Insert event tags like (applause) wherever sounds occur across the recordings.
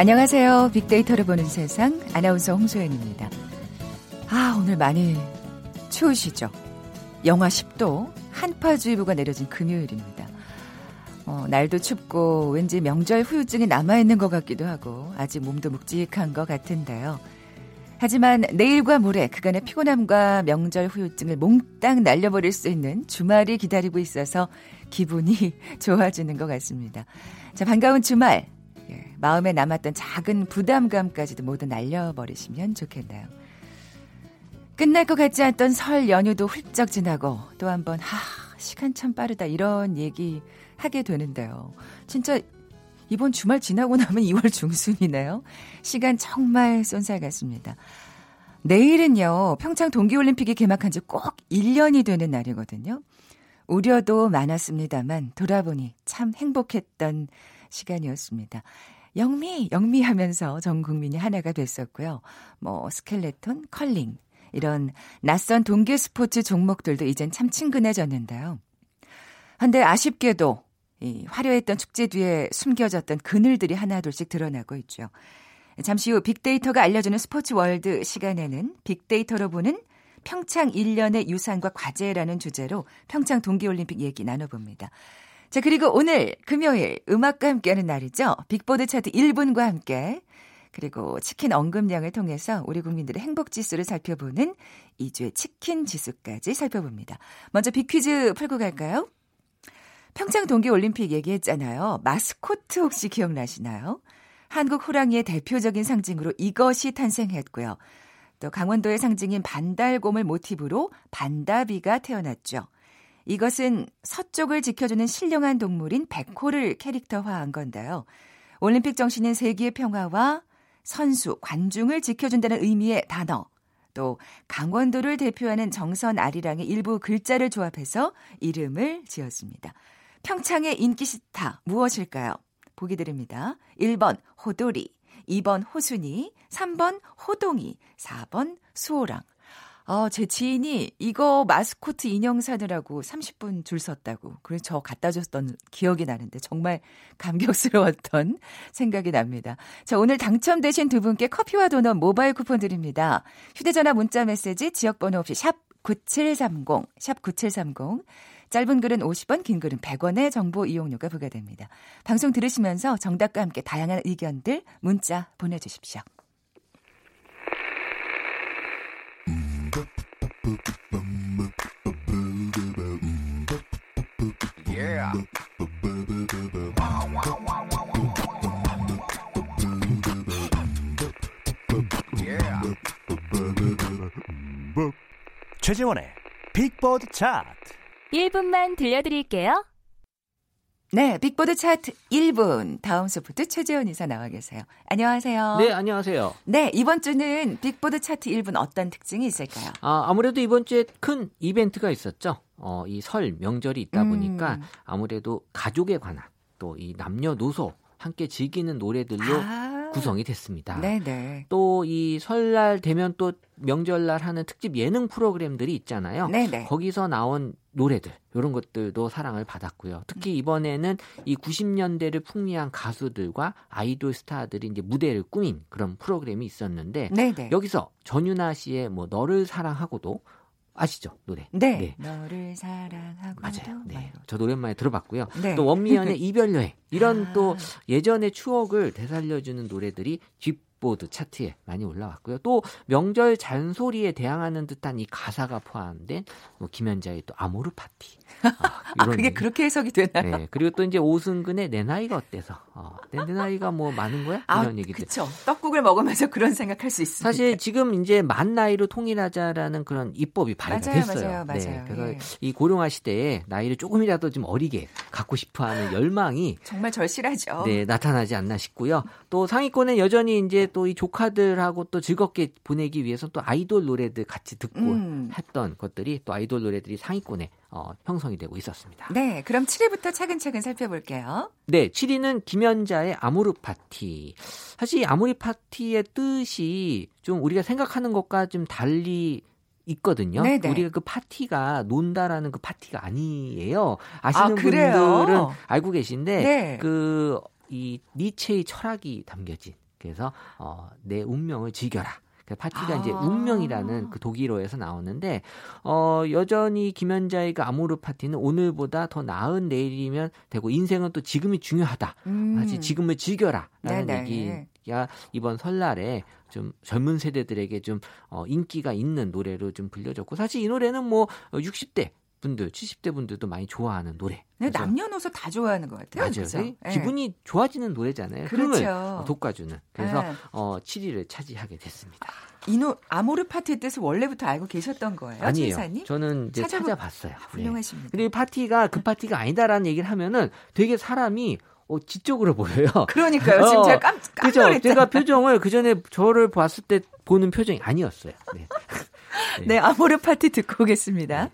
안녕하세요. 빅데이터를 보는 세상 아나운서 홍소연입니다. 아, 오늘 많이 추우시죠? 영하 10도 한파주의보가 내려진 금요일입니다. 어, 날도 춥고 왠지 명절 후유증이 남아있는 것 같기도 하고 아직 몸도 묵직한 것 같은데요. 하지만 내일과 모레 그간의 피곤함과 명절 후유증을 몽땅 날려버릴 수 있는 주말이 기다리고 있어서 기분이 (laughs) 좋아지는 것 같습니다. 자, 반가운 주말. 예, 마음에 남았던 작은 부담감까지도 모두 날려버리시면 좋겠네요. 끝날 것 같지 않던 설 연휴도 훌쩍 지나고 또 한 번, 하, 시간 참 빠르다 이런 얘기 하게 되는데요. 진짜 이번 주말 지나고 나면 (laughs) 2월 중순이네요. 시간 정말 쏜살 같습니다. 내일은요, 평창 동계올림픽이 개막한 지 꼭 1년이 되는 날이거든요. 우려도 많았습니다만 돌아보니 참 행복했던 시간이었습니다. 영미, 영미 하면서 전 국민이 하나가 됐었고요. 뭐, 스켈레톤, 컬링, 이런 낯선 동계 스포츠 종목들도 이젠 참 친근해졌는데요. 한데 아쉽게도 이 화려했던 축제 뒤에 숨겨졌던 그늘들이 하나둘씩 드러나고 있죠. 잠시 후 빅데이터가 알려주는 스포츠 월드 시간에는 빅데이터로 보는 평창 1년의 유산과 과제라는 주제로 평창 동계올림픽 얘기 나눠봅니다. 자, 그리고 오늘 금요일 음악과 함께하는 날이죠. 빅보드 차트 1분과 함께 그리고 치킨 언급량을 통해서 우리 국민들의 행복 지수를 살펴보는 2주의 치킨 지수까지 살펴봅니다. 먼저 빅퀴즈 풀고 갈까요? 평창 동계올림픽 얘기했잖아요. 마스코트 혹시 기억나시나요? 한국 호랑이의 대표적인 상징으로 이것이 탄생했고요. 또 강원도의 상징인 반달곰을 모티브로 반다비가 태어났죠. 이것은 서쪽을 지켜주는 신령한 동물인 백호를 캐릭터화한 건데요. 올림픽 정신인 세계의 평화와 선수, 관중을 지켜준다는 의미의 단어, 또 강원도를 대표하는 정선 아리랑의 일부 글자를 조합해서 이름을 지었습니다. 평창의 인기 스타 무엇일까요? 보기 드립니다. 1번 호돌이, 2번 호순이, 3번 호동이, 4번 수호랑. 어, 제 지인이 이거 마스코트 인형 사느라고 30분 줄 섰다고. 그래서 저 갖다 줬던 기억이 나는데 정말 감격스러웠던 (laughs) 생각이 납니다. 자, 오늘 당첨되신 두 분께 커피와 도넛 모바일 쿠폰 드립니다. 휴대전화 문자 메시지 지역번호 없이 샵 9730, 샵 9730. 짧은 글은 50원, 긴 글은 100원의 정보 이용료가 부과됩니다. 방송 들으시면서 정답과 함께 다양한 의견들 문자 보내주십시오. 최재원의 빅보드 차트 1분만 들려드릴게요. 네, 빅보드 차트 1분. 다음소프트 최재원 이사 나와 계세요. 안녕하세요. 네, 안녕하세요. 네, 이번 주는 빅보드 차트 1분 어떤 특징이 있을까요? 아, 아무래도 이번 주에 큰 이벤트가 있었죠. 어, 이 설 명절이 있다 보니까 음. 아무래도 가족에 관한 또 이 남녀노소 함께 즐기는 노래들로 아. 구성이 됐습니다. 네네. 또 이 설날 되면 또 명절날 하는 특집 예능 프로그램들이 있잖아요. 네네. 거기서 나온 노래들 이런 것들도 사랑을 받았고요. 특히 이번에는 이 90년대를 풍미한 가수들과 아이돌 스타들이 이제 무대를 꾸민 그런 프로그램이 있었는데 네네. 여기서 전윤아 씨의 뭐 너를 사랑하고도 아시죠 노래? 네. 네. 너를 사랑하고 맞아요. 네. 저도 오랜만에 들어봤고요. 네. 또 원미연의 (laughs) 이별 여행 이런 아. 또 예전의 추억을 되살려주는 노래들이 뒷보드 차트에 많이 올라왔고요. 또 명절 잔소리에 대항하는 듯한 이 가사가 포함된 뭐 김현자의 또 아모르 파티 아, (laughs) 아, 그게 그렇게 해석이 되나요? 네. 그리고 또 이제 오승근의 내 나이가 어때서? 어, 내, 내 나이가 뭐 많은 거야? 아, 이런 얘기들. 그렇죠. 떡국을 먹으면서 그런 생각할 수 있습니다. 사실 지금 이제 만 나이로 통일하자라는 그런 입법이 발의됐어요. 맞아요, 맞아요, 네. 그래서 예. 이 고령화 시대에 나이를 조금이라도 좀 어리게 갖고 싶어하는 열망이 정말 절실하죠. 네, 나타나지 않나 싶고요. 또 상위권에 여전히 이제 또 이 조카들하고 또 즐겁게 보내기 위해서 또 아이돌 노래들 같이 듣고 음. 했던 것들이 또 아이돌 노래들이 상위권에 어, 형성이 되고 있었습니다. 네, 그럼 7위부터 차근차근 살펴볼게요. 네, 7위는 김연자의 아모르 파티. 사실 아모르 파티의 뜻이 좀 우리가 생각하는 것과 좀 달리 있거든요. 네네. 우리가 그 파티가 논다라는 그 파티가 아니에요. 아시는 아, 분들은 알고 계신데 네. 그이 니체의 철학이 담겨진 그래서 어, 내 운명을 즐겨라. 그 파티가 아. 이제 운명이라는 그 독일어에서 나오는데 어 여전히 김현자의 그 아모르 파티는 오늘보다 더 나은 내일이면 되고 인생은 또 지금이 중요하다. 음. 아직 지금을 즐겨라라는 얘기가 이번 설날에 좀 젊은 세대들에게 좀 어, 인기가 있는 노래로 좀 불려졌고 사실 이 노래는 뭐 60대 분들, 70대 분들도 많이 좋아하는 노래. 네, 남녀노소 다 좋아하는 것 같아요. 맞아요. 그렇죠? 네. 기분이 좋아지는 노래잖아요. 그렇죠. 흐름을 돋궈주는. 그래서 네. 어, 7위를 차지하게 됐습니다. 이노 아모르 파티의 뜻을 원래부터 알고 계셨던 거예요? 아니에요. 진사님? 저는 이제 찾아보... 찾아봤어요. 아, 훌륭하십니다. 네. 그리고 파티가 그 파티가 아니다라는 얘기를 하면은 되게 사람이 어, 지적으로 보여요. 그러니까요. 지금 어, 제가 깜, 깜짝 놀랐죠. 제가 표정을 그 전에 저를 봤을 때 보는 표정이 아니었어요. 네. 네. (laughs) 네, 아모르 파티 듣고 오겠습니다.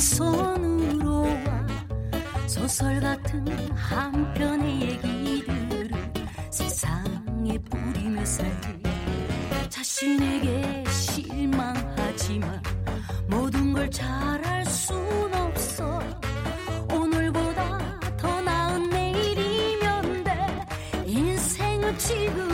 손으로 와. 소설 같은 한 편의 얘기들을 세상에 뿌리며 살지 자신에게 실망하지만 모든 걸 잘할 순 없어. 오늘보다 더 나은 내일이면 돼. 인생은 지금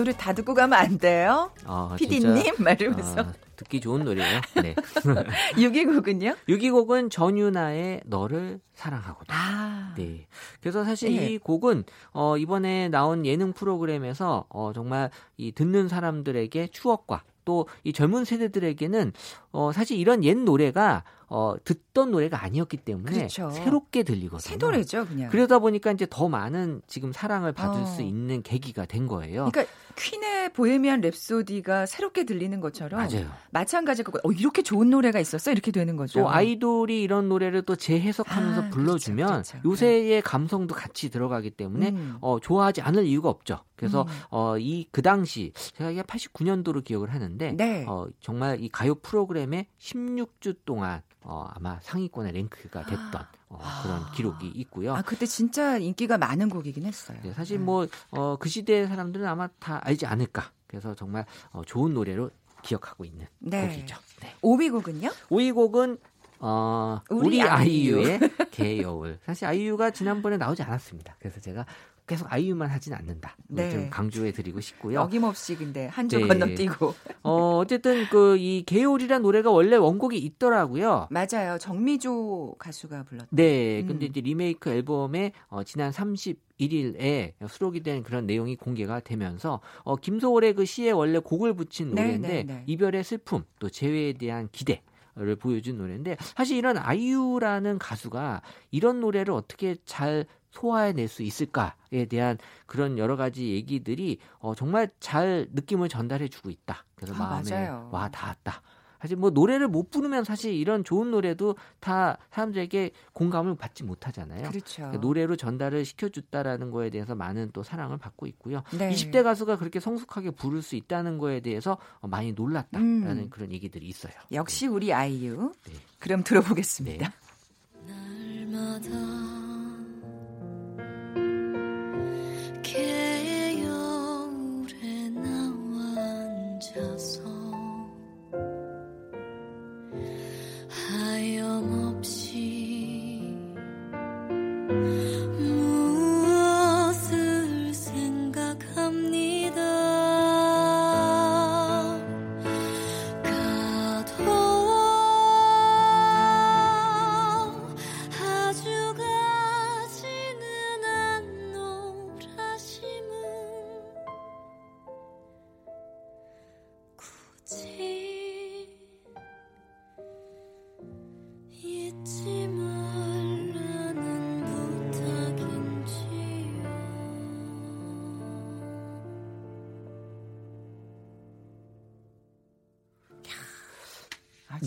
노래 다 듣고 가면 안 돼요? 아, 피디님 말이면서. 아, 듣기 좋은 노래예요. 네. (laughs) 6위곡은요? 6위곡은 전유나의 너를 사랑하고다. 아. 네. 그래서 사실 네. 이 곡은 어 이번에 나온 예능 프로그램에서 어 정말 이 듣는 사람들에게 추억과 또 이 젊은 세대들에게는 어 사실 이런 옛 노래가 어, 듣던 노래가 아니었기 때문에 그렇죠. 새롭게 들리거든요. 새 노래죠, 그냥. 그러다 보니까 이제 더 많은 지금 사랑을 받을 어. 수 있는 계기가 된 거예요. 그러니까 퀸의 보헤미안 랩소디가 새롭게 들리는 것처럼 맞아요. 마찬가지고 어, 이렇게 좋은 노래가 있었어 이렇게 되는 거죠. 또 아이돌이 이런 노래를 또 재해석하면서 아, 그렇죠, 불러주면 그렇죠, 그렇죠. 요새의 감성도 같이 들어가기 때문에 음. 어, 좋아하지 않을 이유가 없죠. 그래서 음. 어, 이 그 당시 제가 이게 89년도로 기억을 하는데 네. 어, 정말 이 가요 프로그램 에 16주 동안 어, 아마 상위권에 랭크가 됐던 어, 그런 아. 기록이 있고요. 아 그때 진짜 인기가 많은 곡이긴 했어요. 네, 사실 네. 뭐그 어, 그 시대 사람들은 아마 다 알지 않을까. 그래서 정말 어, 좋은 노래로 기억하고 있는 네. 곡이죠. 네. 5위 곡은요? 5위 곡은 어, 우리, 우리 아이유의 (laughs) 개여울. 사실 아이유가 지난번에 나오지 않았습니다. 그래서 제가 계속 아이유만 하진 않는다. 네. 좀 강조해 드리고 싶고요. 어김없이 근데 한주 네. 건너뛰고. 어, 어쨌든 그 이 개요리란 노래가 원래 원곡이 있더라고요. 맞아요. 정미조 가수가 불렀던. 네. 음. 근데 이제 리메이크 앨범에 어, 지난 30 1일에 수록이 된 그런 내용이 공개가 되면서 어, 김소월의 그 시에 원래 곡을 붙인 네, 노래인데 네, 네, 이별의 슬픔 또 재회에 대한 기대 를 보여준 노래인데 사실 이런 아이유라는 가수가 이런 노래를 어떻게 잘 소화해낼 수 있을까에 대한 그런 여러 가지 얘기들이 어, 정말 잘 느낌을 전달해주고 있다. 그래서 아, 마음에 맞아요. 와 닿았다. 사실 뭐 노래를 못 부르면 사실 이런 좋은 노래도 다 사람들에게 공감을 받지 못하잖아요. 그렇죠. 그러니까 노래로 전달을 시켜줬다라는 거에 대해서 많은 또 사랑을 받고 있고요. 네. 20대 가수가 그렇게 성숙하게 부를 수 있다는 거에 대해서 많이 놀랐다라는 음. 그런 얘기들이 있어요. 역시 우리 아이유. 네. 그럼 들어보겠습니다. 네.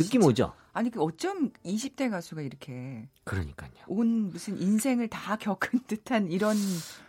느낌 오죠? 아니 그 어쩜 20대 가수가 이렇게 그러니까요. 온 무슨 인생을 다 (laughs) 겪은 듯한 이런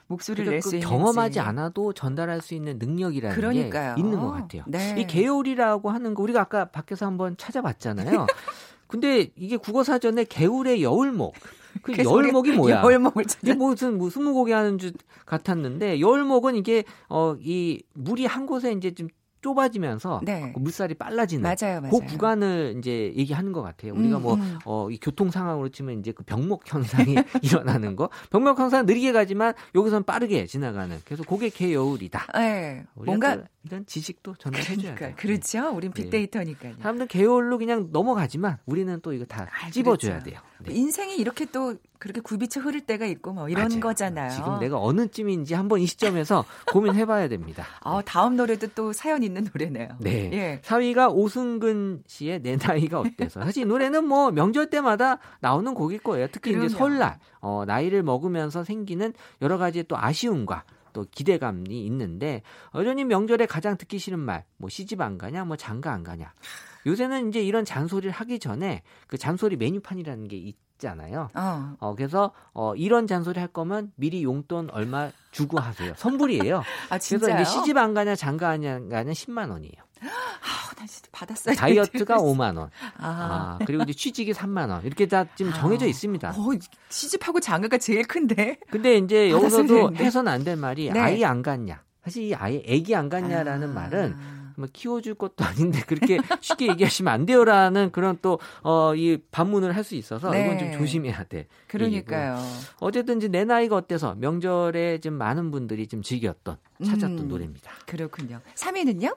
목소리를 낼수 그 있는 경험하지 않아도 전달할 수 있는 능력이라는 그러니까요. 게 있는 것 같아요. 네. 이 개울이라고 하는 거 우리가 아까 밖에서 한번 찾아봤잖아요. (laughs) 근데 이게 국어 사전에 개울의 여울목 그 (laughs) 여울목이 뭐야? 여울목을 찾아. 이게 무슨 뭐 스무고개 하는 줄 같았는데 여울목은 이게 어 이 물이 한 곳에 이제 좀 좁아지면서 네. 그 물살이 빨라지는 맞아요, 맞아요. 그 구간을 이제 얘기하는 것 같아요. 우리가 뭐, 음, 음. 어, 이 교통 상황으로 치면 이제 그 병목 현상이 (laughs) 일어나는 거. 병목 현상 느리게 가지만 여기서는 빠르게 지나가는. 그래서 그게 개여울이다. 네. 뭔가 이런 지식도 전달해 줘야 돼요. 그렇죠. 우린 네. 빅데이터니까요. 사람들 개울로 그냥 넘어가지만 우리는 또 이거 다 아, 찝어 줘야 그렇죠. 돼요. 네. 인생이 이렇게 또 그렇게 굴비쳐 흐를 때가 있고 뭐 이런 맞아요. 거잖아요. 지금 내가 어느 쯤인지 한번 이 시점에서 (laughs) 고민해봐야 됩니다. 아, 다음 노래도 또 사연 있는 노래네요. 네. 예. 4위가 오승근 씨의 내 나이가 어때서. 사실 노래는 뭐 명절 때마다 나오는 곡일 거예요. 특히 그럼요. 이제 설날, 어, 나이를 먹으면서 생기는 여러 가지 또 아쉬움과 또 기대감이 있는데 여전히 명절에 가장 듣기 싫은 말, 뭐 시집 안 가냐, 뭐 장가 안 가냐. 요새는 이제 이런 잔소리를 하기 전에 그 잔소리 메뉴판이라는 게 있잖아요. 어. 어 그래서 어 이런 잔소리 할 거면 미리 용돈 얼마 주고 하세요. 선불이에요. (laughs) 아, 그래서 이제 시집 안 가냐 장가 안 가냐는 10만 원이에요. (gasps) 아, 나 진짜 받았어요. 다이어트가 5만 원. 아. 아. 그리고 이제 취직이 3만 원. 이렇게 다 지금 아. 정해져 있습니다. 어, 시집하고 장가가 제일 큰데. 근데 이제 여기서도 해서는 안될 말이 네. 아이 안 갔냐. 사실 이 아이 애기 안 갔냐라는 아. 말은 뭐 키워줄 것도 (laughs) 아닌데 그렇게 쉽게 얘기하시면 안 돼요라는 그런 또 어 이 반문을 할 수 있어서 네. 이건 좀 조심해야 돼. 그러니까요. 어쨌든 이제 내 나이가 어때서 명절에 좀 많은 분들이 좀 즐겼던 찾았던 음, 노래입니다. 그렇군요. 3위는요?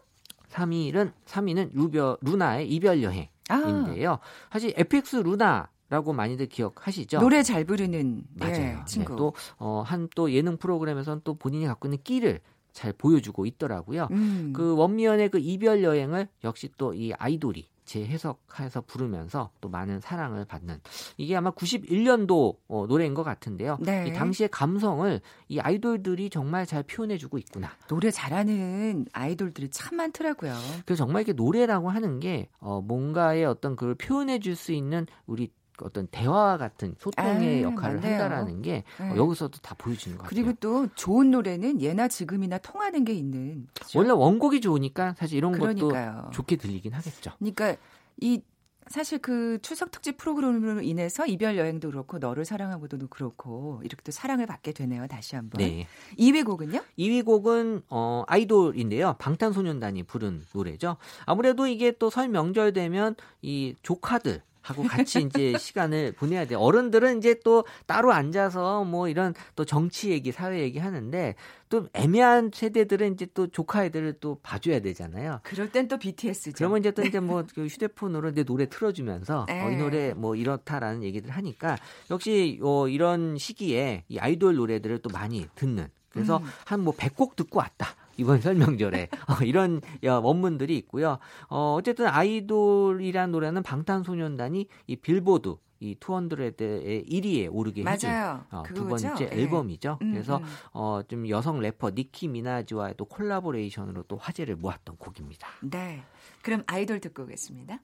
3위는 3위는 루벼 루나의 이별 여행인데요. 아. 사실 FX 루나 라고 많이들 기억하시죠? 노래 잘 부르는 맞아요. 네, 친구. 네, 또 어, 한또 예능 프로그램에서는 또 본인이 갖고 있는 끼를 잘 보여주고 있더라고요. 음. 그 원미연의 그 이별 여행을 역시 또 이 아이돌이 재해석해서 부르면서 또 많은 사랑을 받는 이게 아마 91년도 어, 노래인 것 같은데요. 네. 이 당시의 감성을 이 아이돌들이 정말 잘 표현해주고 있구나. 노래 잘하는 아이돌들이 참 많더라고요. 그래서 정말 이게 노래라고 하는 게 어, 뭔가의 어떤 그걸 표현해줄 수 있는 우리 어떤 대화 같은 소통의 아, 역할을 맞네요. 한다라는 게 네. 여기서도 다 보여주는 것 같아요. 그리고 또 좋은 노래는 예나 지금이나 통하는 게 있는. 그렇죠? 원래 원곡이 좋으니까 사실 이런 그러니까요. 것도 좋게 들리긴 하겠죠. 그러니까 이 사실 그 추석 특집 프로그램으로 인해서 이별 여행도 그렇고 너를 사랑하고도 그렇고 이렇게 또 사랑을 받게 되네요. 다시 한번. 네. 2위 곡은요? 2위 곡은 어 아이돌인데요. 방탄소년단이 부른 노래죠. 아무래도 이게 또 설 명절 되면 이 조카들 하고 같이 이제 (laughs) 시간을 보내야 돼요. 어른들은 이제 또 따로 앉아서 뭐 이런 또 정치 얘기, 사회 얘기 하는데 또 애매한 세대들은 이제 또 조카 애들을 또 봐줘야 되잖아요. 그럴 땐 또 BTS죠. 그러면 이제 또 이제 뭐 (laughs) 그 휴대폰으로 내 노래 틀어주면서 어, 이 네. 노래 뭐 이렇다라는 얘기를 하니까 역시 어, 이런 시기에 이 아이돌 노래들을 또 많이 듣는 그래서 음. 한 뭐 100곡 듣고 왔다. 이번 (laughs) 설명절에 어, 이런 원문들이 있고요. 어, 어쨌든 아이돌이라는 노래는 방탄소년단이 이 빌보드 이 two hundred의 1위에 오르게 해준 어, 두 번째 네. 앨범이죠. 음, 그래서 음. 어, 좀 여성 래퍼 니키 미나즈와의 또 collaboration으로 또 화제를 모았던 곡입니다. 네. 그럼 아이돌 듣고 오겠습니다.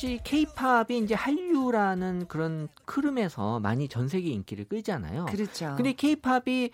사실 케이팝이 이제 한류라는 그런 흐름에서 많이 전 세계 인기를 끌잖아요. 그렇죠. 근데 케이팝이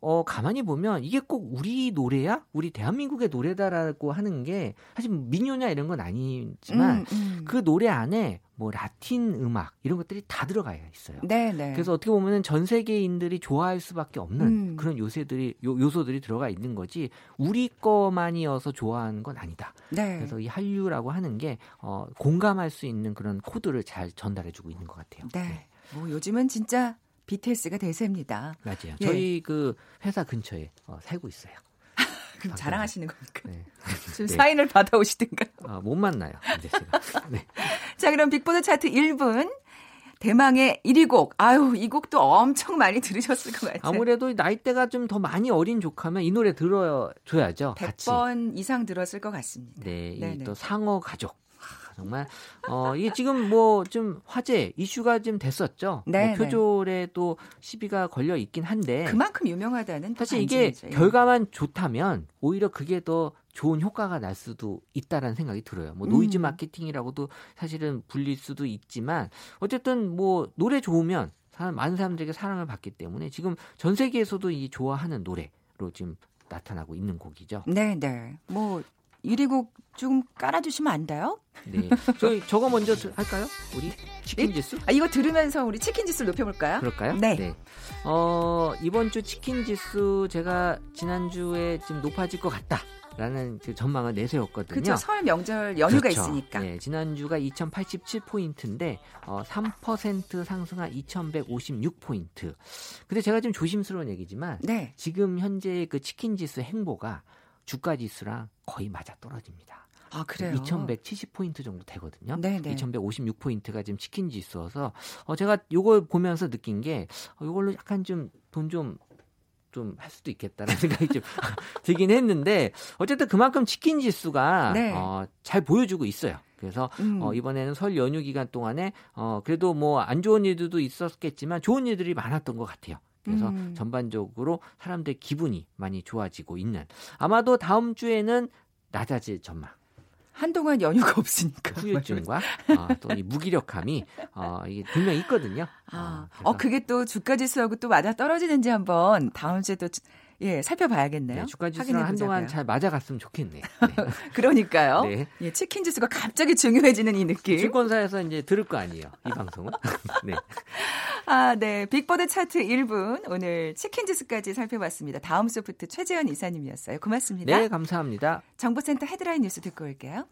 어, 가만히 보면 이게 꼭 우리 노래야? 우리 대한민국의 노래다라고 하는 게 사실 민요냐 이런 건 아니지만 음, 음. 그 노래 안에 뭐 라틴 음악 이런 것들이 다 들어가 있어요. 네, 네. 그래서 어떻게 보면은 전 세계인들이 좋아할 수밖에 없는 음. 그런 요새들이 요, 요소들이 들어가 있는 거지 우리 거만이어서 좋아하는 건 아니다. 네. 그래서 이 한류라고 하는 게 어, 공감할 수 있는 그런 코드를 잘 전달해주고 있는 것 같아요. 네. 네. 뭐 요즘은 진짜 BTS가 대세입니다. 맞아요. 예. 저희 그 회사 근처에 어, 살고 있어요. (laughs) 그럼 자랑하시는 겁니까? 네. (laughs) 지금 네. 사인을 받아오시든가. 아, 못 만나요. (laughs) 네. 자, 그럼 빅보드 차트 1분. 대망의 1위 곡. 아유, 이 곡도 엄청 많이 들으셨을 것 같아요. 아무래도 나이대가 좀 더 많이 어린 조카면 이 노래 들어줘야죠. 100번 같이. 이상 들었을 것 같습니다. 네, 또 상어 가족. 정말 어 이게 지금 뭐 좀 화제 이슈가 좀 됐었죠. 네, 뭐 네. 표절에도 시비가 걸려 있긴 한데 그만큼 유명하다는 사실 이게 예. 결과만 좋다면 오히려 그게 더 좋은 효과가 날 수도 있다라는 생각이 들어요. 뭐 노이즈 음. 마케팅이라고도 사실은 불릴 수도 있지만 어쨌든 뭐 노래 좋으면 사람 많은 사람들에게 사랑을 받기 때문에 지금 전 세계에서도 이 좋아하는 노래로 지금 나타나고 있는 곡이죠. 네, 네. 뭐 1위 곡 좀 깔아주시면 안 돼요? 네. 저희 저거 먼저 할까요? 우리 치킨 지수? 네? 아, 이거 들으면서 우리 치킨 지수를 높여볼까요? 그럴까요? 네. 네. 어, 이번 주 치킨 지수 제가 지난주에 좀 높아질 것 같다. 라는 그 전망을 내세웠거든요. 그렇죠. 설 명절 연휴가 그렇죠. 있으니까. 네, 지난주가 2087포인트인데 어, 3% 상승한 2156포인트. 근데 제가 좀 조심스러운 얘기지만 네. 지금 현재 그 치킨 지수 행보가 주가 지수랑 거의 맞아 떨어집니다. 아, 그래요? 2170포인트 정도 되거든요. 네네. 2156포인트가 지금 치킨 지수여서 어, 제가 요걸 보면서 느낀 게 어, 요걸로 약간 좀 돈 좀 좀 할 수도 있겠다라는 (laughs) 생각이 좀 (laughs) 들긴 했는데 어쨌든 그만큼 치킨 지수가 네. 어, 잘 보여주고 있어요. 그래서 음. 어, 이번에는 설 연휴 기간 동안에 어, 그래도 뭐 안 좋은 일들도 있었겠지만 좋은 일들이 많았던 것 같아요. 그래서 음. 전반적으로 사람들 기분이 많이 좋아지고 있는 아마도 다음 주에는 낮아질 전망. 한동안 연휴가 없으니까 후유증과 (laughs) 어, 또이 무기력함이 어, 이게 분명 있거든요. 아, 어, 어 그게 또 주가 지수하고 또 맞아 떨어지는지 한번 다음 주에 또 예, 살펴봐야겠네요. 네, 주가 지수는 한동안 잘 맞아갔으면 좋겠네요. (laughs) 네. 그러니까요. 네. 예, 치킨 지수가 갑자기 중요해지는 이 느낌. 증권사에서 이제 들을 거 아니에요. 이 방송은. (laughs) 네. 아, 네. 빅보드 차트 1분 오늘 치킨 지수까지 살펴봤습니다. 다음 소프트 최재현 이사님이었어요. 고맙습니다. 네, 감사합니다. 정보센터 헤드라인 뉴스 듣고 올게요.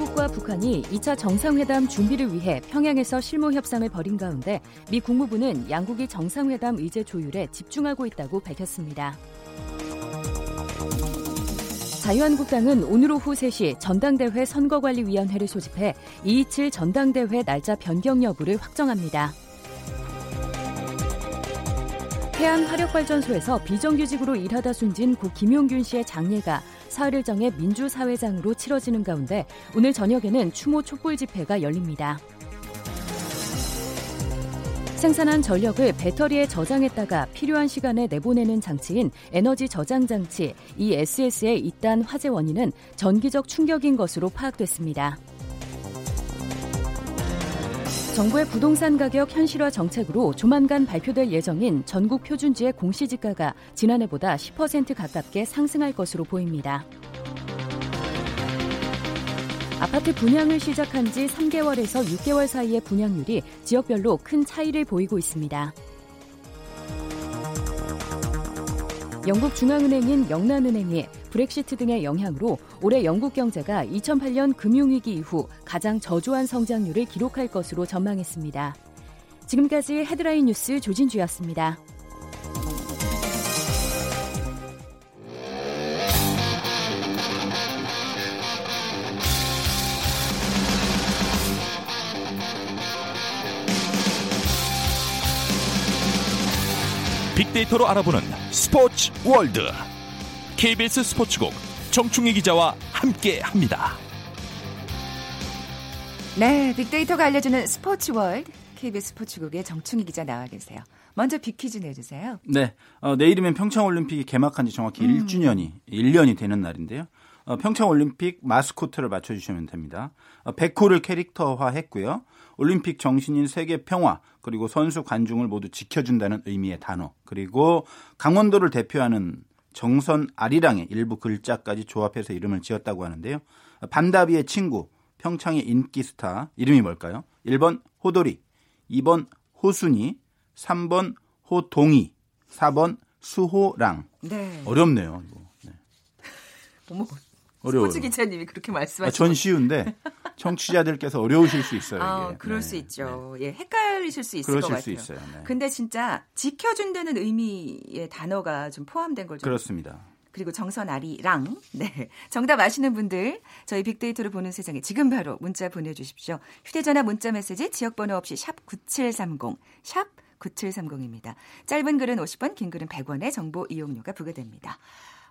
미국과 북한이 2차 정상회담 준비를 위해 평양에서 실무 협상을 벌인 가운데 미 국무부는 양국이 정상회담 의제 조율에 집중하고 있다고 밝혔습니다. 자유한국당은 오늘 오후 3시 전당대회 선거관리위원회를 소집해 227 전당대회 날짜 변경 여부를 확정합니다. 해안화력발전소에서 비정규직으로 일하다 숨진 고 김용균 씨의 장례가 사흘을 정해 민주사회장으로 치러지는 가운데 오늘 저녁에는 추모 촛불 집회가 열립니다. 생산한 전력을 배터리에 저장했다가 필요한 시간에 내보내는 장치인 에너지 저장 장치 ESS의 잇단 화재 원인은 전기적 충격인 것으로 파악됐습니다. 정부의 부동산 가격 현실화 정책으로 조만간 발표될 예정인 전국 표준지의 공시지가가 지난해보다 10% 가깝게 상승할 것으로 보입니다. 아파트 분양을 시작한 지 3개월에서 6개월 사이의 분양률이 지역별로 큰 차이를 보이고 있습니다. 영국 중앙은행인 영란은행이 브렉시트 등의 영향으로 올해 영국 경제가 2008년 금융위기 이후 가장 저조한 성장률을 기록할 것으로 전망했습니다. 지금까지 헤드라인 뉴스 조진주였습니다. 빅데이터로 알아보는 스포츠 월드. KBS 스포츠국 정충희 기자와 함께 합니다. 네, 빅데이터가 알려주는 스포츠 월드. KBS 스포츠국의 정충희 기자 나와 계세요. 먼저 빅퀴즈 내주세요. 네, 어, 내일이면 평창올림픽이 개막한 지 정확히 음. 1주년이, 1년이 되는 날인데요. 어, 평창올림픽 마스코트를 맞춰주시면 됩니다. 어, 백호를 캐릭터화 했고요. 올림픽 정신인 세계 평화, 그리고 선수 관중을 모두 지켜준다는 의미의 단어, 그리고 강원도를 대표하는 정선 아리랑의 일부 글자까지 조합해서 이름을 지었다고 하는데요. 반다비의 친구, 평창의 인기 스타, 이름이 뭘까요? 1번 호돌이, 2번 호순이, 3번 호동이, 4번 수호랑. 네. 어렵네요. 이거. 네. (laughs) 어머, 어려워요. 스포츠 기자님이 그렇게 말씀하시죠. 아, 전 쉬운데 청취자들께서 어려우실 수 있어요. 아, 그럴 네. 수 있죠. 네. 예, 헷갈리실 수 있을 것 같아요. 수 있어요. 네. 근데 진짜 지켜준다는 의미의 단어가 좀 포함된 걸 좀 그렇습니다. 그리고 정선아리랑. 네. 정답 아시는 분들 저희 빅데이터를 보는 세상에 지금 바로 문자 보내주십시오. 휴대전화 문자 메시지 지역번호 없이 샵 9730, 샵 9730입니다. 짧은 글은 50원, 긴 글은 100원의 정보 이용료가 부과됩니다.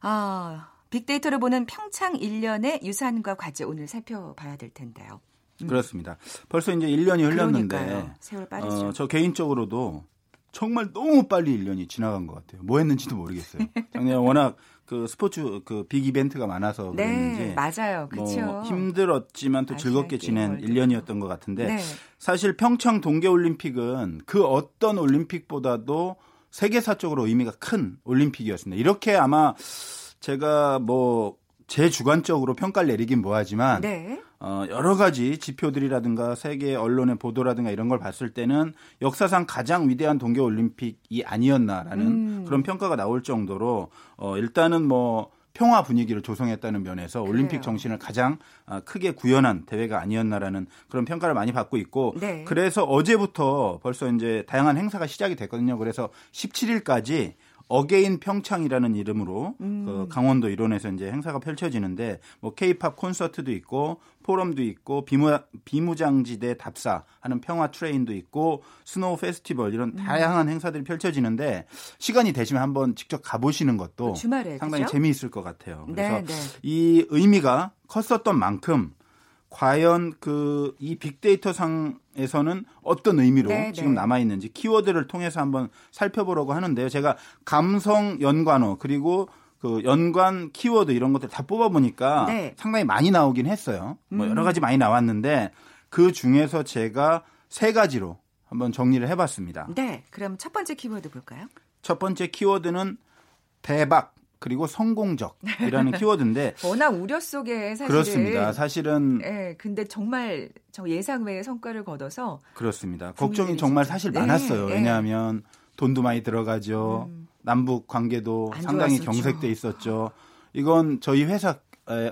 아, 빅데이터를 보는 평창 1년의 유산과 과제 오늘 살펴봐야 될 텐데요. 음. 그렇습니다. 벌써 이제 1년이 흘렀는데 그러니까요. 세월 빠르죠. 어, 저 개인적으로도 정말 너무 빨리 1년이 지나간 것 같아요. 뭐 했는지도 모르겠어요. 작년 (laughs) 워낙 그 스포츠 그 빅 이벤트가 많아서 네, 그랬는지 네, 맞아요. 그렇죠. 뭐 힘들었지만 또 즐겁게 지낸 1년이었던 것 같은데 네. 사실 평창 동계 올림픽은 그 어떤 올림픽보다도 세계사적으로 의미가 큰 올림픽이었습니다. 이렇게 아마 제가 뭐 제 주관적으로 평가를 내리긴 뭐하지만 네. 어, 여러 가지 지표들이라든가 세계 언론의 보도라든가 이런 걸 봤을 때는 역사상 가장 위대한 동계 올림픽이 아니었나라는 음. 그런 평가가 나올 정도로 어, 일단은 뭐 평화 분위기를 조성했다는 면에서 그래요. 올림픽 정신을 가장 아, 크게 구현한 대회가 아니었나라는 그런 평가를 많이 받고 있고 네. 그래서 어제부터 벌써 이제 다양한 행사가 시작이 됐거든요. 그래서 17일까지 Again 평창이라는 이름으로 음. 그 강원도 일원에서 이제 행사가 펼쳐지는데 뭐 케이팝 콘서트도 있고 포럼도 있고 비무 비무장지대 답사 하는 평화 train도 있고 snow festival 이런 음. 다양한 행사들이 펼쳐지는데 시간이 되시면 한번 직접 가보시는 것도 주말에, 상당히 그죠? 재미있을 것 같아요. 그래서 네, 네. 이 의미가 컸었던 만큼 과연 그 이 빅데이터 상 에서는 어떤 의미로 네, 지금 네. 남아 있는지 키워드를 통해서 한번 살펴보려고 하는데요. 제가 감성 연관어 그리고 그 연관 키워드 이런 것들 다 뽑아 보니까 네. 상당히 많이 나오긴 했어요. 뭐 여러 음. 가지 많이 나왔는데 그 중에서 제가 세 가지로 한번 정리를 해 봤습니다. 네. 그럼 첫 번째 키워드 볼까요? 첫 번째 키워드는 대박 그리고 성공적이라는 (laughs) 키워드인데 워낙 우려 속에 사실은 그렇습니다. 사실은 예, 네, 근데 정말 저 예상 외의 성과를 거둬서 그렇습니다. 걱정이 정말 사실 네, 많았어요. 네. 왜냐하면 돈도 많이 들어가죠. 음. 남북 관계도 상당히 좋았었죠. 경색돼 있었죠. 이건 저희 회사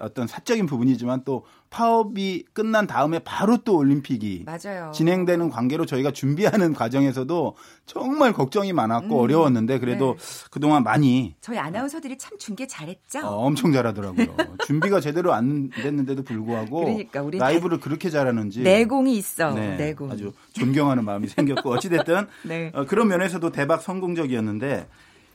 어떤 사적인 부분이지만 또 파업이 끝난 다음에 바로 또 올림픽이 맞아요. 진행되는 관계로 저희가 준비하는 과정에서도 정말 걱정이 많았고 음, 어려웠는데 그래도 네. 그동안 많이 저희 아나운서들이 참 중계 잘했죠. 어, 엄청 잘하더라고요. (laughs) 준비가 제대로 안 됐는데도 불구하고 그러니까 우리 라이브를 그렇게 잘하는지 내공이 있어. 네, 내공. 아주 존경하는 마음이 생겼고 (laughs) 어찌 됐든 네. 어, 그런 면에서도 대박 성공적이었는데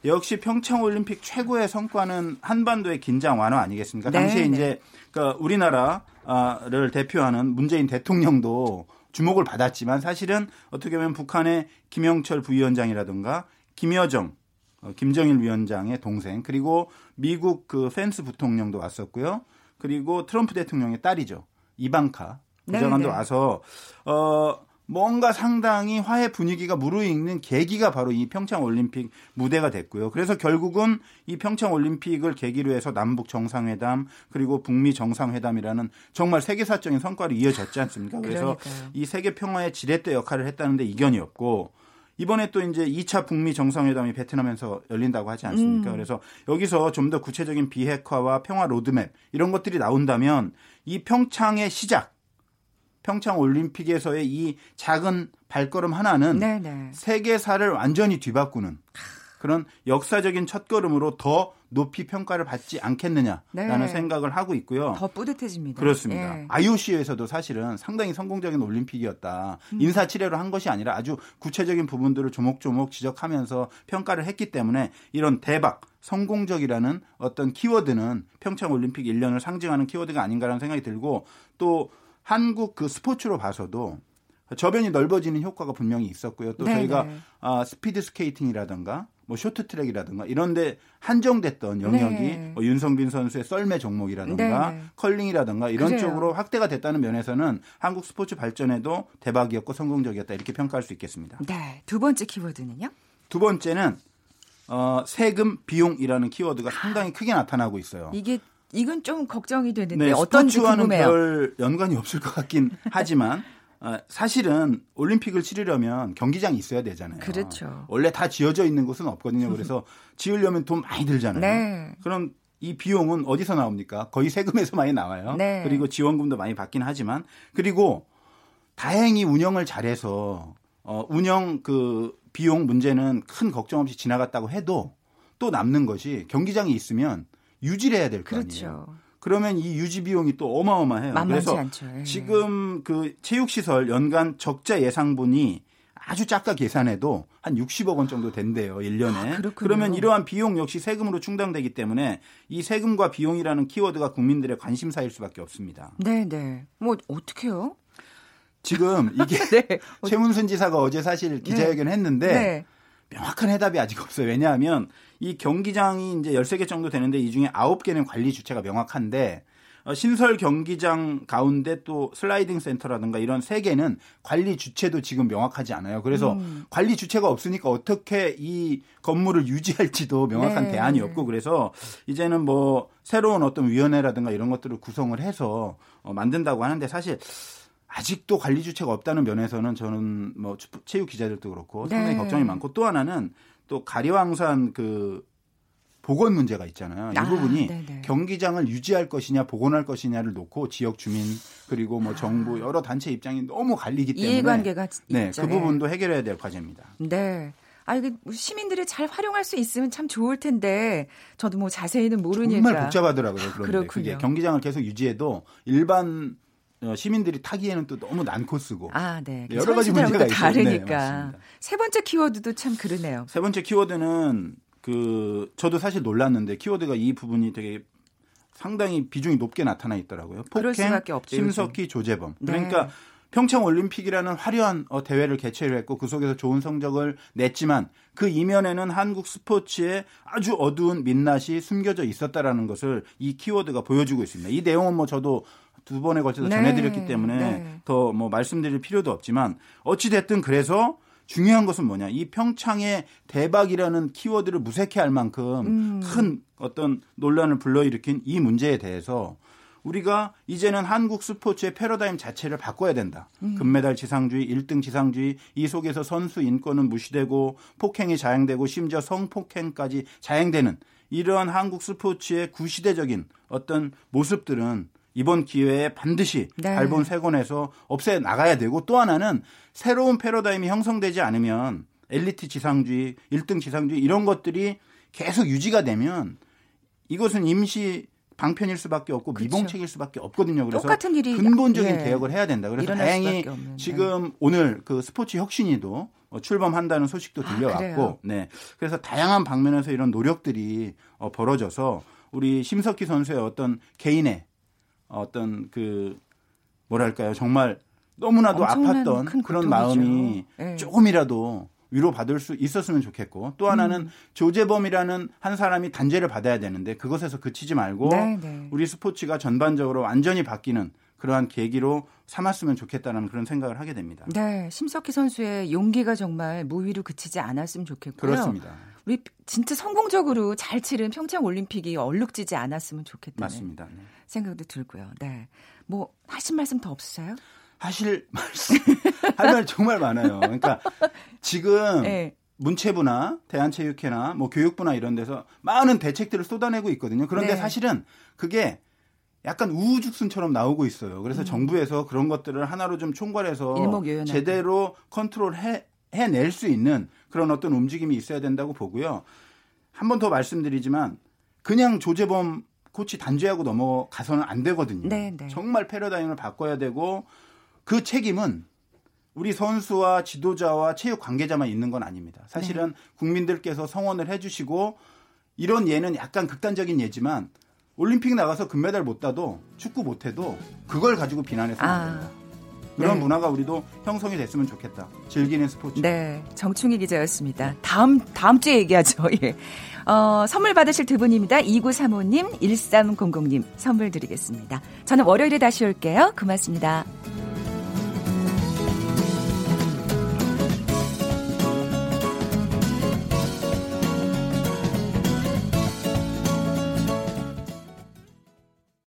역시 평창 올림픽 최고의 성과는 한반도의 긴장 완화 아니겠습니까? 네, 당시에 네. 이제 그러니까 우리나라를 대표하는 문재인 대통령도 주목을 받았지만 사실은 어떻게 보면 북한의 김영철 부위원장이라든가 김여정 어, 김정일 위원장의 동생 그리고 미국 그 펜스 부통령도 왔었고요. 그리고 트럼프 대통령의 딸이죠. 이방카 부장관도 네, 네. 와서 어 뭔가 상당히 화해 분위기가 무르익는 계기가 바로 이 평창 올림픽 무대가 됐고요. 그래서 결국은 이 평창 올림픽을 계기로 해서 남북 정상회담 그리고 북미 정상회담이라는 정말 세계사적인 성과로 이어졌지 않습니까? 그래서 그러니까요. 이 세계 평화의 지렛대 역할을 했다는데 이견이 없고 이번에 또 이제 2차 북미 정상회담이 베트남에서 열린다고 하지 않습니까? 음. 그래서 여기서 좀 더 구체적인 비핵화와 평화 로드맵 이런 것들이 나온다면 이 평창의 시작 평창 올림픽에서의 이 작은 발걸음 하나는 네네. 세계사를 완전히 뒤바꾸는 그런 역사적인 첫걸음으로 더 높이 평가를 받지 않겠느냐라는 네. 생각을 하고 있고요. 더 뿌듯해집니다. 그렇습니다. 예. IOC에서도 사실은 상당히 성공적인 올림픽이었다. 음. 인사치레로 한 것이 아니라 아주 구체적인 부분들을 조목조목 지적하면서 평가를 했기 때문에 이런 대박, 성공적이라는 어떤 키워드는 평창 올림픽 1년을 상징하는 키워드가 아닌가라는 생각이 들고 또 한국 그 스포츠로 봐서도 저변이 넓어지는 효과가 분명히 있었고요. 또 네네. 저희가 아, 스피드 스케이팅이라든가 뭐 쇼트트랙이라든가 이런데 한정됐던 영역이 네. 뭐 윤성빈 선수의 썰매 종목이라든가 네네. 컬링이라든가 이런 그래요. 쪽으로 확대가 됐다는 면에서는 한국 스포츠 발전에도 대박이었고 성공적이었다 이렇게 평가할 수 있겠습니다. 네. 두 번째 키워드는요? 두 번째는 어, 세금 비용이라는 키워드가 상당히 크게 나타나고 있어요. 이게 이건 좀 걱정이 되는데 네, 어떤지 궁금해요. 별 연관이 없을 것 같긴 하지만 어, 사실은 올림픽을 치르려면 경기장이 있어야 되잖아요. 그렇죠. 원래 다 지어져 있는 곳은 없거든요. 그래서 (laughs) 지으려면 돈 많이 들잖아요. 네. 그럼 이 비용은 어디서 나옵니까? 거의 세금에서 많이 나와요. 네. 그리고 지원금도 많이 받긴 하지만 그리고 다행히 운영을 잘해서 어, 운영 그 비용 문제는 큰 걱정 없이 지나갔다고 해도 또 남는 것이 경기장이 있으면 유지를 해야 될거 그렇죠. 아니에요. 그러면 이 유지 비용이 또 어마어마해요. 그래서 않죠. 예. 지금 그 체육 시설 연간 적자 예상분이 아주 작게 계산해도 한 60억 원 정도 된대요, 1년에. 아, 그러면 이러한 비용 역시 세금으로 충당되기 때문에 이 세금과 비용이라는 키워드가 국민들의 관심사일 수밖에 없습니다. 네, 네. 뭐 어떻게요? 지금 이게 (laughs) 네. (laughs) 최문순 지사가 어제 사실 기자회견 네. 했는데 네. 명확한 해답이 아직 없어요. 왜냐하면 이 경기장이 이제 13개 정도 되는데 이 중에 9개는 관리 주체가 명확한데 어, 신설 경기장 가운데 또 슬라이딩 센터라든가 이런 세 개는 관리 주체도 지금 명확하지 않아요. 그래서 음. 관리 주체가 없으니까 어떻게 이 건물을 유지할지도 명확한 네. 대안이 없고 그래서 이제는 뭐 새로운 어떤 위원회라든가 이런 것들을 구성을 해서 어, 만든다고 하는데 사실 아직도 관리 주체가 없다는 면에서는 저는 뭐 체육 기자들도 그렇고 상당히 네. 걱정이 많고 또 하나는 또 가리왕산 그 보건 문제가 있잖아요. 이 아, 부분이 네네. 경기장을 유지할 것이냐 복원할 것이냐를 놓고 지역 주민 그리고 뭐 정부 여러 단체 입장이 너무 갈리기 때문에 이해관계가 네, 있죠. 그 부분도 해결해야 될 과제입니다. 네. 아, 이게 뭐 시민들이 잘 활용할 수 있으면 참 좋을 텐데 저도 뭐 자세히는 모르니까 정말 복잡하더라고요. 그런데 그렇군요. 그게 경기장을 계속 유지해도 일반 어, 시민들이 타기에는 또 너무 난코스고 아, 네. 네 여러 가지 문제가 다르니까 네, 세 번째 키워드도 참 그러네요. 세 번째 키워드는 그 저도 사실 놀랐는데 키워드가 이 부분이 되게 상당히 비중이 높게 나타나 있더라고요. 폭행, 심석희, 조재범. 네. 그러니까 평창 올림픽이라는 화려한 어, 대회를 개최를 했고 그 속에서 좋은 성적을 냈지만 그 이면에는 한국 스포츠의 아주 어두운 민낯이 숨겨져 있었다라는 것을 이 키워드가 보여주고 있습니다. 이 내용은 뭐 저도 두 번에 걸쳐서 네. 전해드렸기 때문에 네. 더뭐 말씀드릴 필요도 없지만 어찌 됐든 그래서 중요한 것은 뭐냐 이 평창의 대박이라는 키워드를 무색해 할 만큼 음. 큰 어떤 논란을 불러일으킨 이 문제에 대해서 우리가 이제는 한국 스포츠의 패러다임 자체를 바꿔야 된다. 음. 금메달 지상주의, 1등 지상주의, 이 속에서 선수 인권은 무시되고 폭행이 자행되고 심지어 성폭행까지 자행되는 이러한 한국 스포츠의 구시대적인 어떤 모습들은 이번 기회에 반드시 네. 발본 세권에서 없애 나가야 되고 또 하나는 새로운 패러다임이 형성되지 않으면 엘리트 지상주의, 1등 지상주의 이런 것들이 계속 유지가 되면 이것은 임시 방편일 수밖에 없고 그렇죠. 미봉책일 수밖에 없거든요. 그래서 똑같은 일이 근본적인 예. 개혁을 해야 된다. 그래서 다행히 지금 네. 오늘 그 스포츠 혁신위도 어, 출범한다는 소식도 아, 들려왔고, 아, 네. 그래서 다양한 방면에서 이런 노력들이 어, 벌어져서 우리 심석희 선수의 어떤 개인의 어떤 그 뭐랄까요 정말 너무나도 아팠던 그런 마음이 네. 조금이라도 위로받을 수 있었으면 좋겠고 또 하나는 음. 조재범이라는 한 사람이 단죄를 받아야 되는데 그것에서 그치지 말고 네, 네. 우리 스포츠가 전반적으로 완전히 바뀌는 그러한 계기로 삼았으면 좋겠다는 그런 생각을 하게 됩니다. 네, 심석희 선수의 용기가 정말 무위로 그치지 않았으면 좋겠고요. 그렇습니다. 우리 진짜 성공적으로 잘 치른 평창 올림픽이 얼룩지지 않았으면 좋겠다는 맞습니다. 네. 생각도 들고요. 네, 뭐 하신 말씀 더 없으세요? 하실 (laughs) 말씀 할 말 정말 많아요. 그러니까 지금 네. 문체부나 대한체육회나 뭐 교육부나 이런 데서 많은 대책들을 쏟아내고 있거든요. 그런데 네. 사실은 그게 약간 우후죽순처럼 나오고 있어요. 그래서 음. 정부에서 그런 것들을 하나로 좀 총괄해서 제대로 컨트롤 해, 해낼 수 있는 그런 어떤 움직임이 있어야 된다고 보고요. 한 번 더 말씀드리지만 그냥 조재범 코치 단죄하고 넘어가서는 안 되거든요. 네, 네. 정말 패러다임을 바꿔야 되고 그 책임은 우리 선수와 지도자와 체육 관계자만 있는 건 아닙니다. 사실은 네. 국민들께서 성원을 해주시고 이런 예는 약간 극단적인 예지만 올림픽 나가서 금메달 못 따도 축구 못 해도 그걸 가지고 비난해서 아, 그런 네. 문화가 우리도 형성이 됐으면 좋겠다. 즐기는 스포츠. 네, 정충희 기자였습니다. 다음 다음 주에 얘기하죠. (laughs) 예. 어, 선물 받으실 두 분입니다. 2935님, 1300님 선물 드리겠습니다. 저는 월요일에 다시 올게요. 고맙습니다.